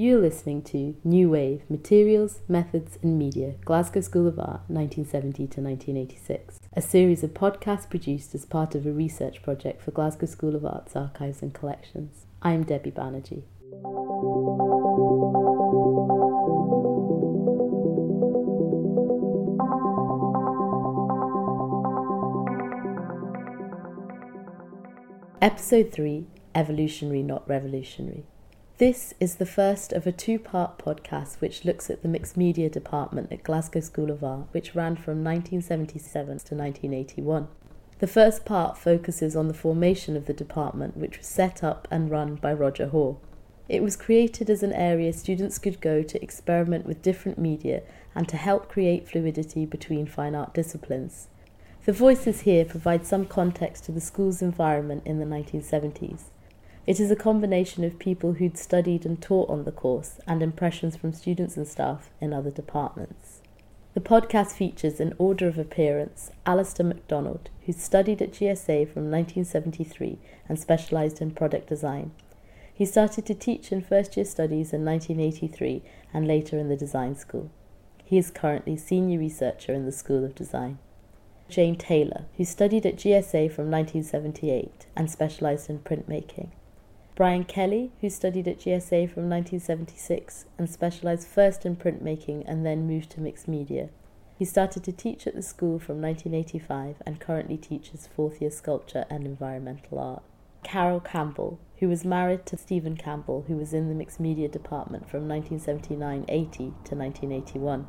You're listening to New Wave Materials, Methods and Media, Glasgow School of Art, 1970 to 1986, a series of podcasts produced as part of a research project for Glasgow School of Art's archives and collections. I'm Debbie Banerjee. Episode 3 Evolutionary Not Revolutionary. This is the first of a two part podcast which looks at the mixed media department at Glasgow School of Art, which ran from 1977 to 1981. The first part focuses on the formation of the department, which was set up and run by Roger Hoare. It was created as an area students could go to experiment with different media and to help create fluidity between fine art disciplines. The voices here provide some context to the school's environment in the 1970s. It is a combination of people who'd studied and taught on the course and impressions from students and staff in other departments. The podcast features in order of appearance Alastair Macdonald, who studied at GSA from 1973 and specialised in product design. He started to teach in first year studies in 1983 and later in the design school. He is currently senior researcher in the School of Design. Jayne Taylor, who studied at GSA from 1978 and specialised in printmaking. Brian Kelly, who studied at GSA from 1976 and specialised first in printmaking and then moved to mixed media. He started to teach at the school from 1985 and currently teaches fourth year sculpture and environmental art. Carol Campbell, who was married to Steven Campbell, who was in the mixed media department from 1979 80 to 1981.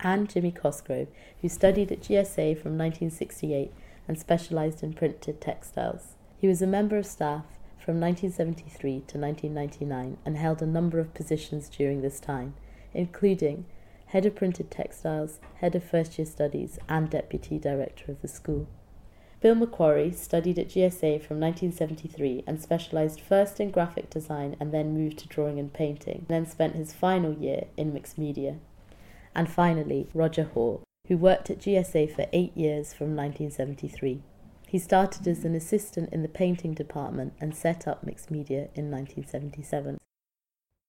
And Jimmy Cosgrove, who studied at GSA from 1968 and specialised in printed textiles. He was a member of staff from 1973 to 1999 and held a number of positions during this time, including head of printed textiles, head of first year studies, and deputy director of the school. Bill Macquarie studied at GSA from 1973 and specialised first in graphic design and then moved to drawing and painting, then spent his final year in mixed media. And finally, Roger Hoare, who worked at GSA for eight years from 1973. He started as an assistant in the painting department and set up mixed media in 1977.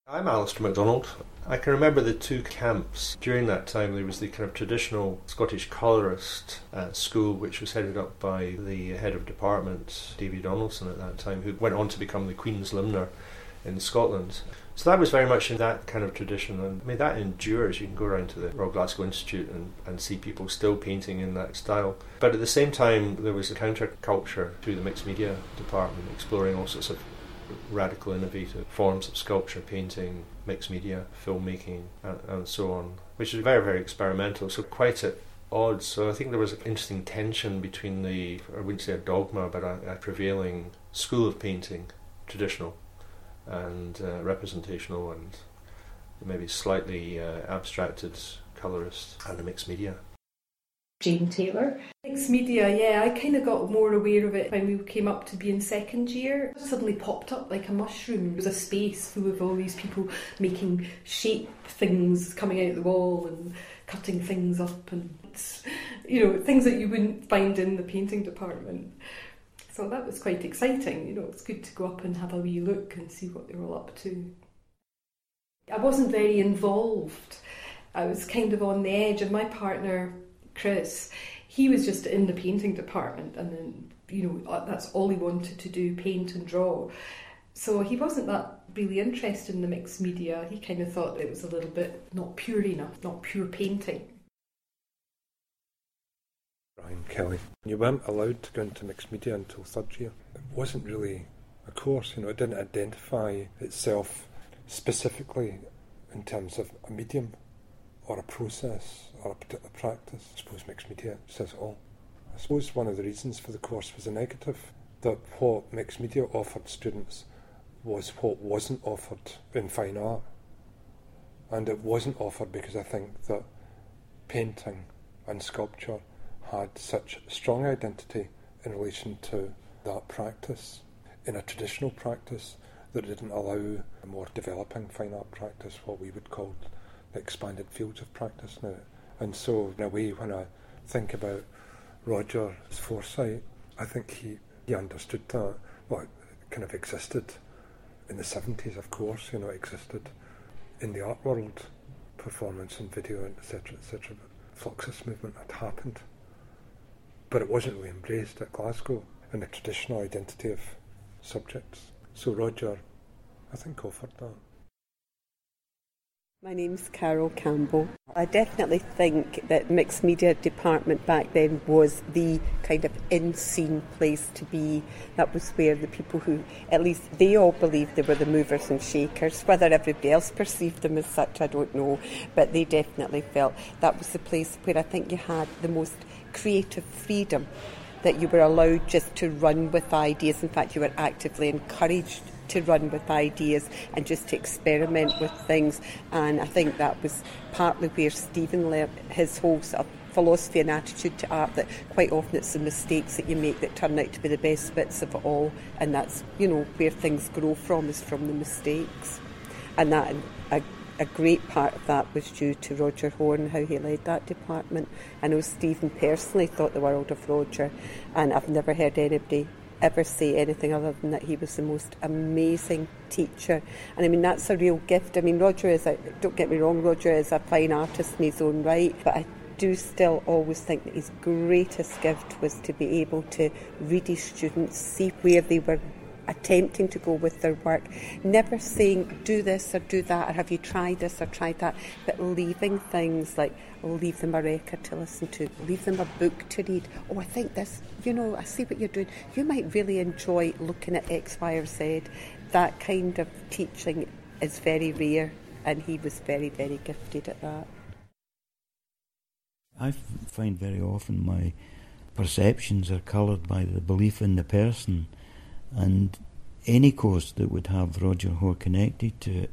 I'm Alastair Macdonald. I can remember the two camps. During that time, there was the kind of traditional Scottish colourist uh, school, which was headed up by the head of department, Davy Donaldson, at that time, who went on to become the Queen's Limner in Scotland. So that was very much in that kind of tradition, and I mean that endures. You can go around to the Royal Glasgow Institute and, and see people still painting in that style. But at the same time, there was a counterculture through the mixed media department, exploring all sorts of radical, innovative forms of sculpture, painting, mixed media, filmmaking, and, and so on, which is very, very experimental. So quite at odds. So I think there was an interesting tension between the, I wouldn't say a dogma, but a, a prevailing school of painting, traditional, and uh, representational and maybe slightly uh, abstracted colorist and a mixed media. Jayne Taylor. Mixed media, yeah, I kind of got more aware of it when we came up to be in second year. It suddenly popped up like a mushroom. It was a space full of all these people making shape things coming out the wall and cutting things up and, you know, things that you wouldn't find in the painting department. So that was quite exciting. You know, it's good to go up and have a wee look and see what they're all up to. I wasn't very involved. I was kind of on the edge, and my partner, Chris, he was just in the painting department, and then, you know, uh, that's all he wanted to do paint and draw. So he wasn't that really interested in the mixed media. He kind of thought it was a little bit not pure enough, not pure painting. Kelly. You weren't allowed to go into mixed media until third year. It wasn't really a course, you know, it didn't identify itself specifically in terms of a medium or a process or a particular practice. I suppose mixed media says it all. I suppose one of the reasons for the course was a negative, that what mixed media offered students was what wasn't offered in fine art. And it wasn't offered because I think that painting and sculpture had such strong identity in relation to that practice in a traditional practice that didn't allow a more developing fine art practice, what we would call the expanded fields of practice now. And so, in a way, when I think about Roger's foresight, I think he, he understood that. Well, it kind of existed in the 70s, of course, you know, existed in the art world, performance and video, etc., etc. Fluxus movement had happened, but it wasn't really embraced at Glasgow in the traditional identity of subjects. So Roger, I think, offered that. My name's Carol Campbell. I definitely think that mixed media department back then was the kind of in scene place to be. That was where the people who, at least they all believed they were the movers and shakers. Whether everybody else perceived them as such, I don't know. But they definitely felt that was the place where I think you had the most creative freedom that you were allowed just to run with ideas. In fact, you were actively encouraged to run with ideas and just to experiment with things. And I think that was partly where Steven learnt his whole sort of uh, philosophy and attitude to art that quite often it's the mistakes that you make that turn out to be the best bits of it all. And that's you know where things grow from is from the mistakes. And that a, a great part of that was due to Roger Hoare how he led that department. I know Steven personally thought the world of Roger and I've never heard anybody ever say anything other than that he was the most amazing teacher. And I mean, that's a real gift. I mean, Roger is, a, don't get me wrong, Roger is a fine artist in his own right, but I do still always think that his greatest gift was to be able to read his students, see where they were attempting to go with their work, never saying do this or do that or have you tried this or tried that, but leaving things like leave them a record to listen to, leave them a book to read. Oh, I think this, you know, I see what you're doing. You might really enjoy looking at X, Y, or Z. That kind of teaching is very rare, and he was very, very gifted at that. I find very often my perceptions are coloured by the belief in the person and any course that would have Roger Hoare connected to it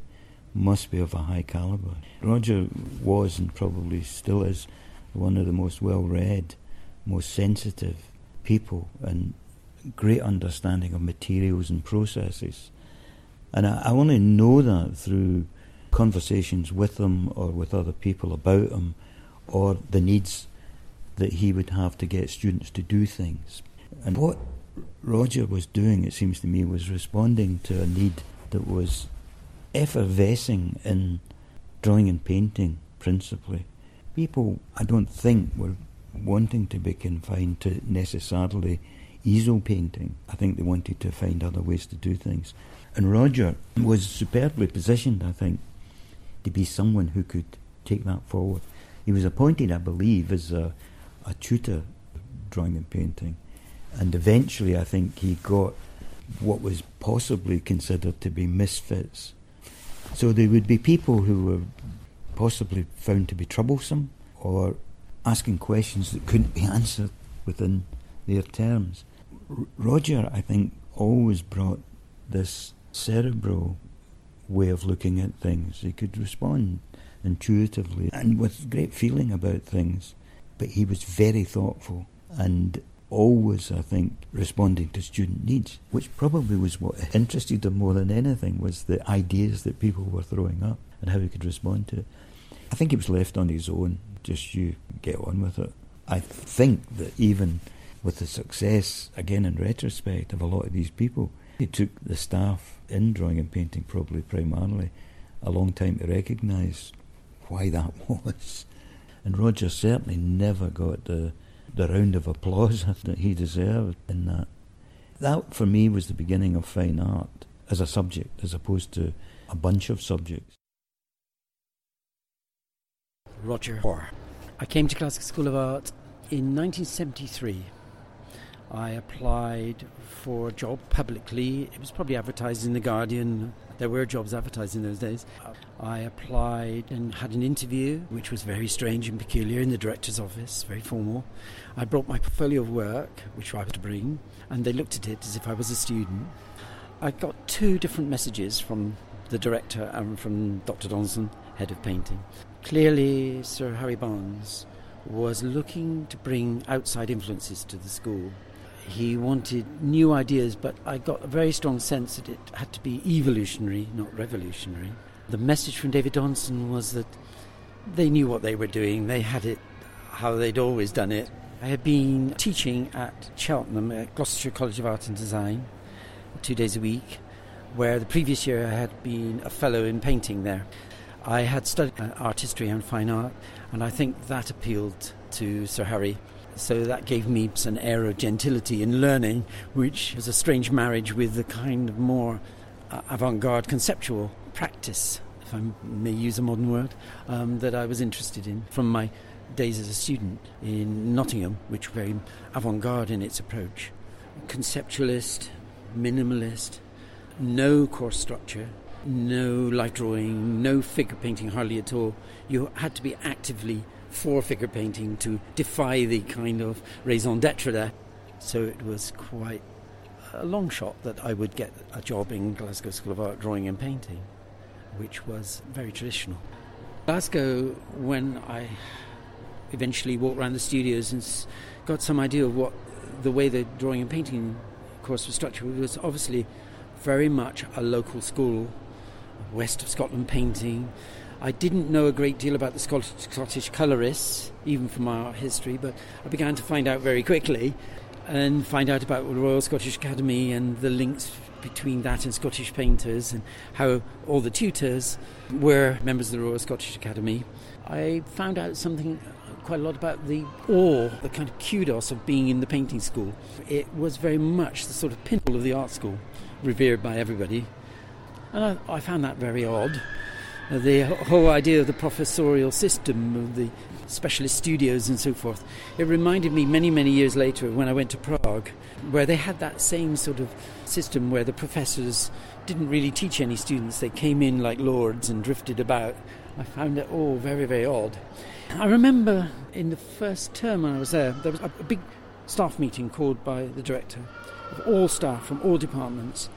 must be of a high calibre. Roger was and probably still is one of the most well read, most sensitive people and great understanding of materials and processes. And I, I only know that through conversations with him or with other people about him or the needs that he would have to get students to do things. And what Roger was doing, it seems to me, was responding to a need that was effervescing in drawing and painting principally. People, I don't think, were wanting to be confined to necessarily easel painting. I think they wanted to find other ways to do things. And Roger was superbly positioned, I think, to be someone who could take that forward. He was appointed, I believe, as a, a tutor drawing and painting and eventually, I think he got what was possibly considered to be misfits. So there would be people who were possibly found to be troublesome or asking questions that couldn't be answered within their terms. R- Roger, I think, always brought this cerebral way of looking at things. He could respond intuitively and with great feeling about things, but he was very thoughtful and always, I think, responding to student needs, which probably was what interested them more than anything, was the ideas that people were throwing up and how he could respond to it. I think he was left on his own, just you get on with it. I think that even with the success, again in retrospect, of a lot of these people, it took the staff in drawing and painting probably primarily a long time to recognise why that was. And Roger certainly never got the the round of applause that he deserved in that. Uh, that, for me, was the beginning of fine art as a subject, as opposed to a bunch of subjects. Roger Hoare. I came to Glasgow School of Art in 1973. I applied for a job publicly. It was probably advertised in The Guardian. There were jobs advertised in those days. I applied and had an interview, which was very strange and peculiar, in the director's office, very formal. I brought my portfolio of work, which I had to bring, and they looked at it as if I was a student. I got two different messages from the director and from Dr. Donaldson, head of painting. Clearly, Sir Harry Barnes was looking to bring outside influences to the school he wanted new ideas, but I got a very strong sense that it had to be evolutionary, not revolutionary. The message from David Donson was that they knew what they were doing, they had it how they'd always done it. I had been teaching at Cheltenham at Gloucestershire College of Art and Design two days a week, where the previous year I had been a fellow in painting there. I had studied art history and fine art, and I think that appealed to Sir Harry. So that gave me an air of gentility in learning, which was a strange marriage with the kind of more uh, avant garde conceptual practice, if I may use a modern word, um, that I was interested in from my days as a student in Nottingham, which were very avant garde in its approach. Conceptualist, minimalist, no course structure, no light drawing, no figure painting hardly at all. You had to be actively for figure painting to defy the kind of raison d'etre there. So it was quite a long shot that I would get a job in Glasgow School of Art Drawing and Painting, which was very traditional. Glasgow, when I eventually walked around the studios and got some idea of what the way the drawing and painting course was structured, was obviously very much a local school, west of Scotland painting. I didn't know a great deal about the Scottish, Scottish colourists, even from our history, but I began to find out very quickly and find out about the Royal Scottish Academy and the links between that and Scottish painters and how all the tutors were members of the Royal Scottish Academy. I found out something uh, quite a lot about the awe, the kind of kudos of being in the painting school. It was very much the sort of pinnacle of the art school, revered by everybody. And I, I found that very odd. The whole idea of the professorial system, of the specialist studios and so forth, it reminded me many, many years later when I went to Prague, where they had that same sort of system where the professors didn't really teach any students. They came in like lords and drifted about. I found it all very, very odd. I remember in the first term when I was there, there was a big staff meeting called by the director of all staff from all departments,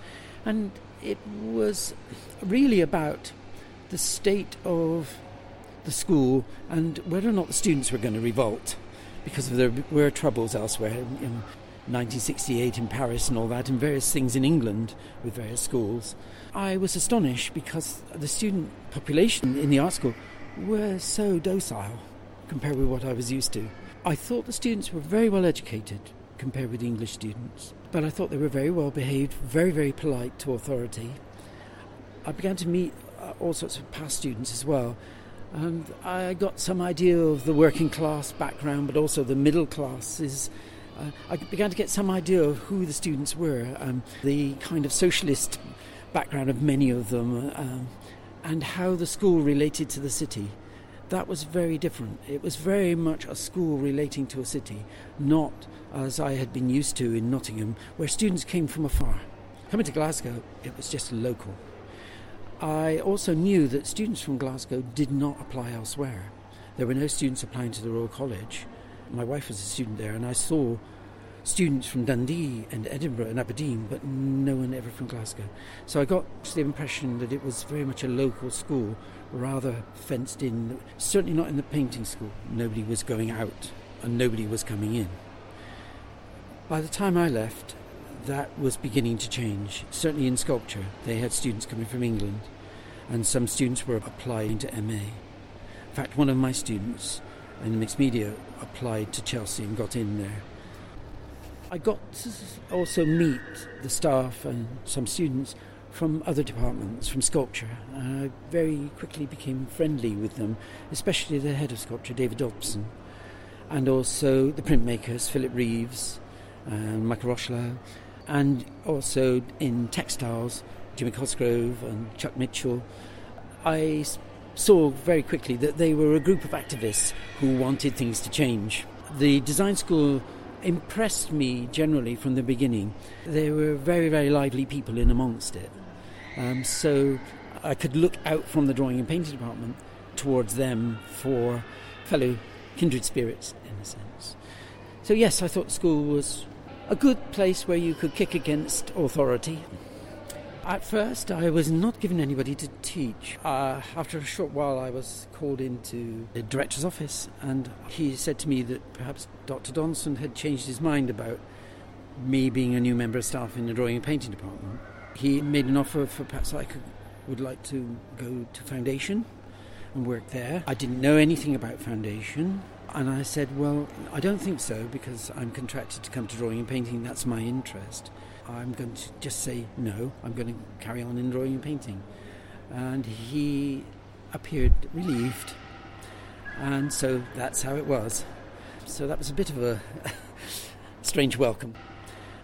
and it was really about the state of the school and whether or not the students were going to revolt because there were troubles elsewhere. In 1968 in Paris and all that, and various things in England with various schools. I was astonished because the student population in the art school were so docile compared with what I was used to. I thought the students were very well educated compared with the English students, but I thought they were very well behaved, very, very polite to authority. I began to meet all sorts of past students as well, and I got some idea of the working class background, but also the middle classes. Uh, I began to get some idea of who the students were, um, the kind of socialist background of many of them, um, and how the school related to the city. That was very different. It was very much a school relating to a city, not as I had been used to in Nottingham, where students came from afar. Coming to Glasgow, it was just local. I also knew that students from Glasgow did not apply elsewhere. There were no students applying to the Royal College. My wife was a student there, and I saw students from Dundee and Edinburgh and Aberdeen, but no one ever from Glasgow. So I got the impression that it was very much a local school, rather fenced in. Certainly not in the painting school. Nobody was going out, and nobody was coming in. By the time I left, that was beginning to change. Certainly in sculpture, they had students coming from England, and some students were applying to MA. In fact, one of my students in mixed media applied to Chelsea and got in there I got to also meet the staff and some students from other departments, from sculpture. And I very quickly became friendly with them, especially the head of sculpture, David Dobson, and also the printmakers, Philip Reeves and Michael Rochelau, and also in textiles, Jimmy Cosgrove and Chuck Mitchell. I saw very quickly that they were a group of activists who wanted things to change. The design school impressed me generally from the beginning. There were very, very lively people in amongst it. Um, so I could look out from the drawing and painting department towards them for fellow kindred spirits, in a sense. So, yes, I thought school was a good place where you could kick against authority at first, I was not given anybody to teach. Uh, after a short while, I was called into the director's office, and he said to me that perhaps Dr. Donson had changed his mind about me being a new member of staff in the drawing and painting department. He made an offer for perhaps I could, would like to go to Foundation and work there. I didn't know anything about Foundation. And I said, Well, I don't think so because I'm contracted to come to drawing and painting, that's my interest. I'm going to just say no, I'm going to carry on in drawing and painting. And he appeared relieved. And so that's how it was. So that was a bit of a strange welcome.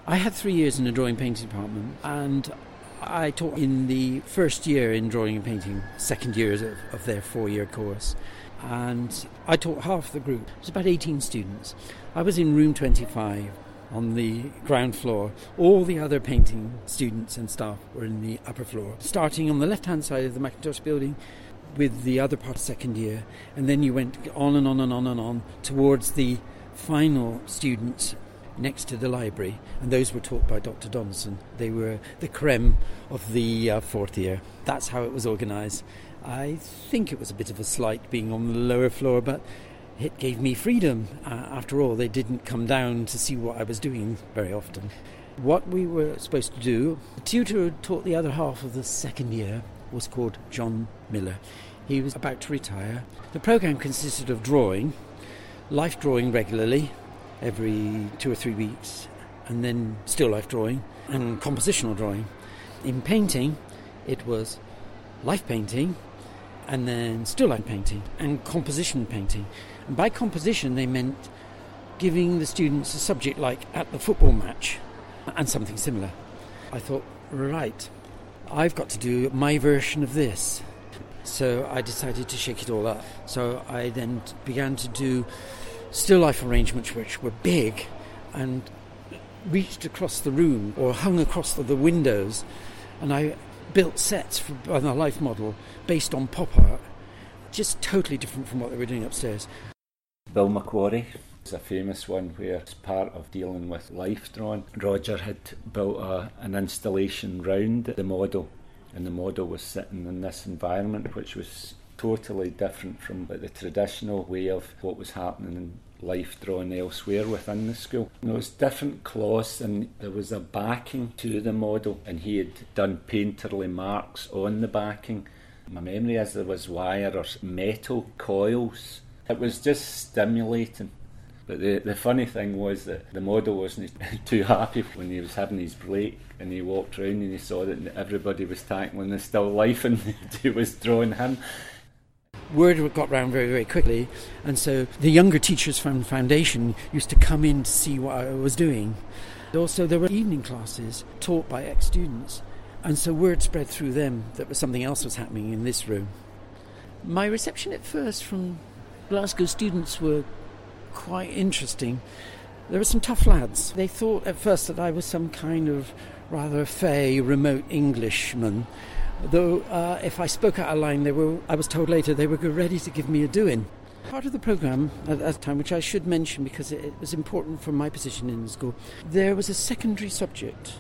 I had three years in the drawing and painting department, and I taught in the first year in drawing and painting, second year of, of their four year course. And I taught half the group. It was about 18 students. I was in room 25 on the ground floor. All the other painting students and staff were in the upper floor. Starting on the left hand side of the Mackintosh building, with the other part of second year, and then you went on and on and on and on towards the final students next to the library, and those were taught by Dr. Donaldson. They were the creme of the uh, fourth year. That's how it was organised. I think it was a bit of a slight being on the lower floor, but it gave me freedom. Uh, after all, they didn't come down to see what I was doing very often. What we were supposed to do, the tutor who taught the other half of the second year was called John Miller. He was about to retire. The programme consisted of drawing, life drawing regularly, every two or three weeks, and then still life drawing and compositional drawing. In painting, it was life painting, and then still life painting and composition painting. And by composition, they meant giving the students a subject like at the football match and something similar. I thought, right, I've got to do my version of this. So I decided to shake it all up. So I then began to do still life arrangements which were big and reached across the room or hung across the, the windows. And I built sets for, a life model based on pop art, just totally different from what they were doing upstairs. Bill Macquarie is a famous one where, as part of dealing with life drawing, Roger had built a, an installation round the model and the model was sitting in this environment, which was totally different from the traditional way of what was happening in life drawn elsewhere within the school. There was different cloths and there was a backing to the model and he had done painterly marks on the backing. My memory is there was wire or metal coils. It was just stimulating. But the, the funny thing was that the model wasn't too happy when he was having his break and he walked around and he saw that everybody was tackling the still life and he was drawing him. Word got round very, very quickly, and so the younger teachers from the Foundation used to come in to see what I was doing. Also, there were evening classes taught by ex students, and so word spread through them that something else was happening in this room. My reception at first from Glasgow students were quite interesting. There were some tough lads. They thought at first that I was some kind of rather fey, remote Englishman. Though uh, if I spoke out of line, they were, I was told later they were ready to give me a doing. Part of the programme at that time, which I should mention because it was important for my position in the school, there was a secondary subject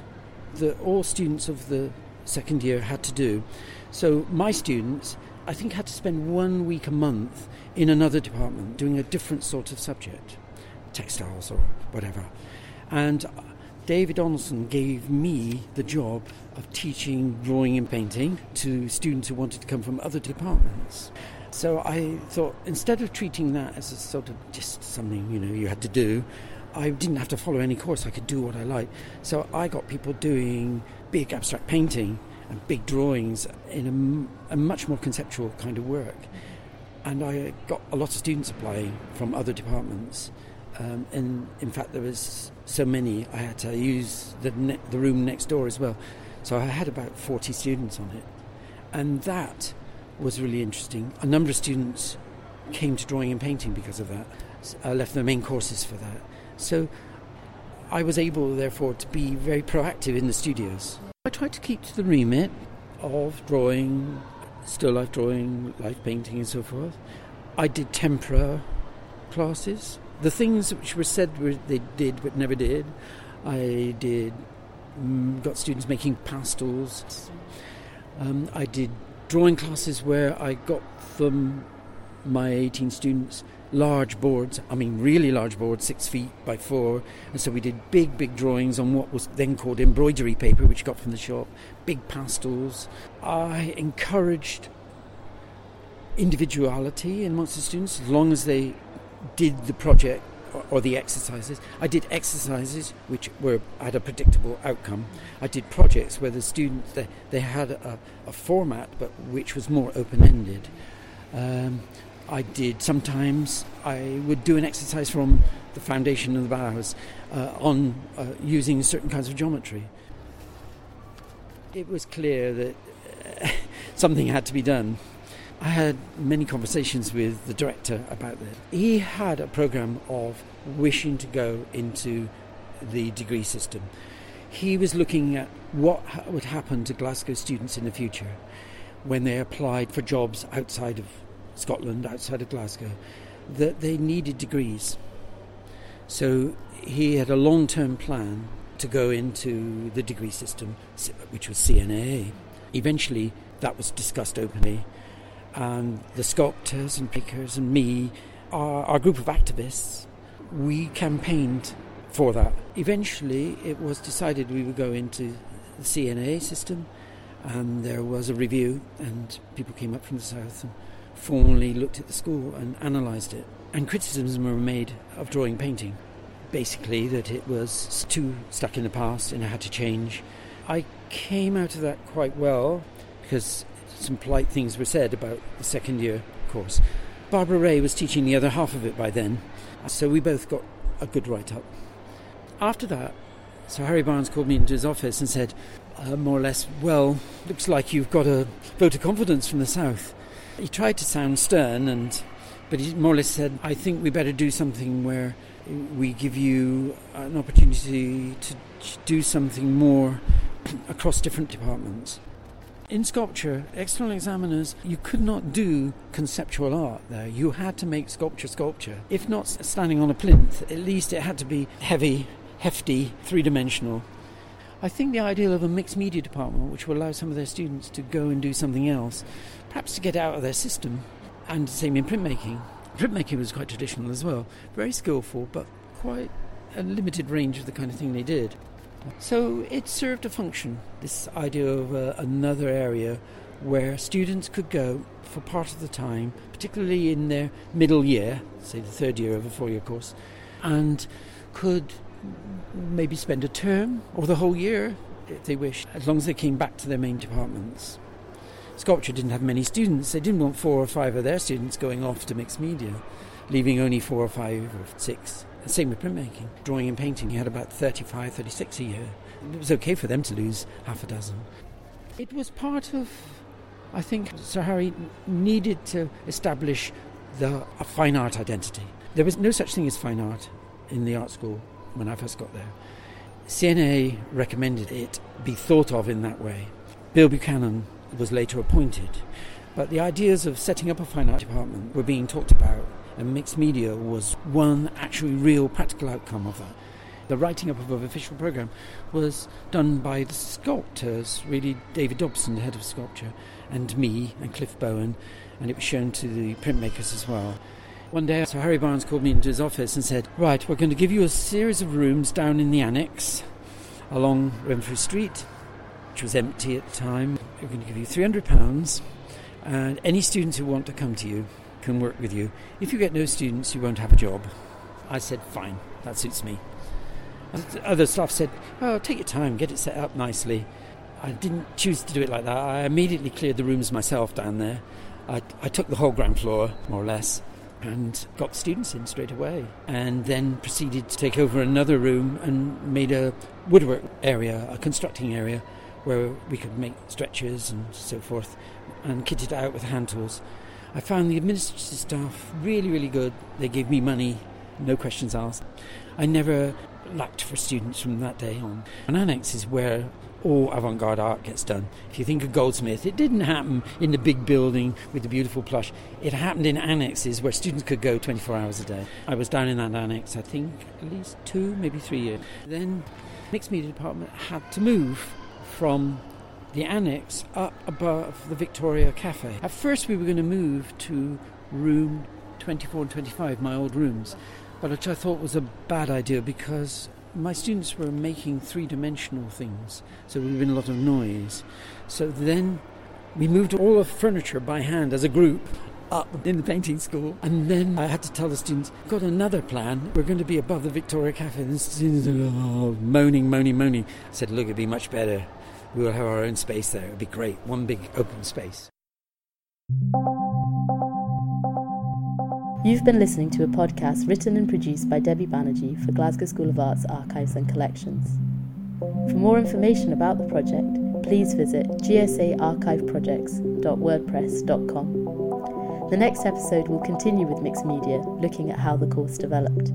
that all students of the second year had to do. So my students, I think, had to spend one week a month in another department doing a different sort of subject, textiles or whatever. And David Donaldson gave me the job of teaching drawing and painting to students who wanted to come from other departments. So I thought instead of treating that as a sort of just something you know you had to do, I didn't have to follow any course. I could do what I liked. So I got people doing big abstract painting and big drawings in a, a much more conceptual kind of work. And I got a lot of students applying from other departments. Um, and in fact, there was so many, I had to use the, ne- the room next door as well. So I had about 40 students on it. And that was really interesting. A number of students came to drawing and painting because of that. I left their main courses for that. So I was able, therefore, to be very proactive in the studios. I tried to keep to the remit of drawing, still life drawing, life painting, and so forth. I did tempera classes the things which were said were they did but never did. I did um, got students making pastels. Um, I did drawing classes where I got them my 18 students large boards, I mean really large boards, six feet by four, and so we did big, big drawings on what was then called embroidery paper, which got from the shop, big pastels. I encouraged individuality amongst the students as long as they did the project or, the exercises. I did exercises which were had a predictable outcome. I did projects where the students they, they had a, a format but which was more open ended. Um, I did sometimes, I would do an exercise from the foundation of the Bauhaus uh, on uh, using certain kinds of geometry. It was clear that something had to be done. I had many conversations with the director about that. He had a program of wishing to go into the degree system. He was looking at what would happen to Glasgow students in the future when they applied for jobs outside of Scotland, outside of Glasgow, that they needed degrees. So he had a long term plan to go into the degree system, which was CNAA. Eventually, that was discussed openly, and the sculptors and pickers and me, our, our group of activists, we campaigned for that. Eventually, it was decided we would go into the CNAA system, and there was a review, and people came up from the south and formally looked at the school and analysed it. And criticisms were made of drawing painting. Basically, that it was too stuck in the past and it had to change. I came out of that quite well because some polite things were said about the second year course. Barbara Rae was teaching the other half of it by then, so we both got a good write up. After that, Sir Harry Barnes called me into his office and said, uh, more or less, well, looks like you've got a vote of confidence from the South. He tried to sound stern, and but he more or less said, I think we better do something where we give you an opportunity to do something more across different departments. In sculpture, external examiners, you could not do conceptual art there. You had to make sculpture sculpture. If not standing on a plinth, at least it had to be heavy, hefty, three dimensional. I think the ideal of a mixed media department, which will allow some of their students to go and do something else, perhaps to get out of their system, and the same in printmaking. Printmaking was quite traditional as well, very skillful, but quite a limited range of the kind of thing they did. So it served a function, this idea of uh, another area where students could go for part of the time, particularly in their middle year, say the third year of a four year course, and could maybe spend a term or the whole year if they wished, as long as they came back to their main departments. Sculpture didn't have many students. They didn't want four or five of their students going off to mixed media, leaving only four or five or six. Same with printmaking. Drawing and painting, you had about 35, 36 a year. It was okay for them to lose half a dozen. It was part of, I think, Sir Harry needed to establish the, a fine art identity. There was no such thing as fine art in the art school when I first got there. CNAA recommended it be thought of in that way. Bill Buchanan was later appointed, but the ideas of setting up a fine art department were being talked about, and mixed media was one actually real practical outcome of that. The writing up of an official program was done by the sculptors, really David Dobson, the head of sculpture, and me and Cliff Bowen, and it was shown to the printmakers as well. One day, Sir Harry Barnes called me into his office and said, Right, we're going to give you a series of rooms down in the annex along Renfrew Street, which was empty at the time. We're going to give you £300, and any students who want to come to you can work with you. If you get no students, you won't have a job. I said, Fine, that suits me. Other staff said, Oh, take your time, get it set up nicely. I didn't choose to do it like that. I immediately cleared the rooms myself down there. I, I took the whole ground floor, more or less, and got students in straight away. And then proceeded to take over another room and made a woodwork area, a constructing area, where we could make stretchers and so forth, and kitted it out with hand tools. I found the administrative staff really, really good. They gave me money, no questions asked. I never lacked for students from that day on. An annex is where all avant garde art gets done. If you think of Goldsmith, it didn't happen in the big building with the beautiful plush. It happened in annexes where students could go 24 hours a day. I was down in that annex, I think, at least two, maybe three years. Then, mixed media department had to move from the annex up above the Victoria Cafe. At first, we were going to move to room 24 and 25, my old rooms, but which I thought was a bad idea because my students were making three dimensional things, so there would have been a lot of noise. So then we moved all the furniture by hand as a group up in the painting school. And then I had to tell the students, got another plan. We're going to be above the Victoria Cafe. And the students oh, moaning, moaning, moaning. I said, look, it'd be much better. We'll have our own space there. It'd be great. One big open space. You've been listening to a podcast written and produced by Debbie Banerjee for Glasgow School of Arts Archives and Collections. For more information about the project, please visit gsaarchiveprojects.wordpress.com. The next episode will continue with mixed media, looking at how the course developed.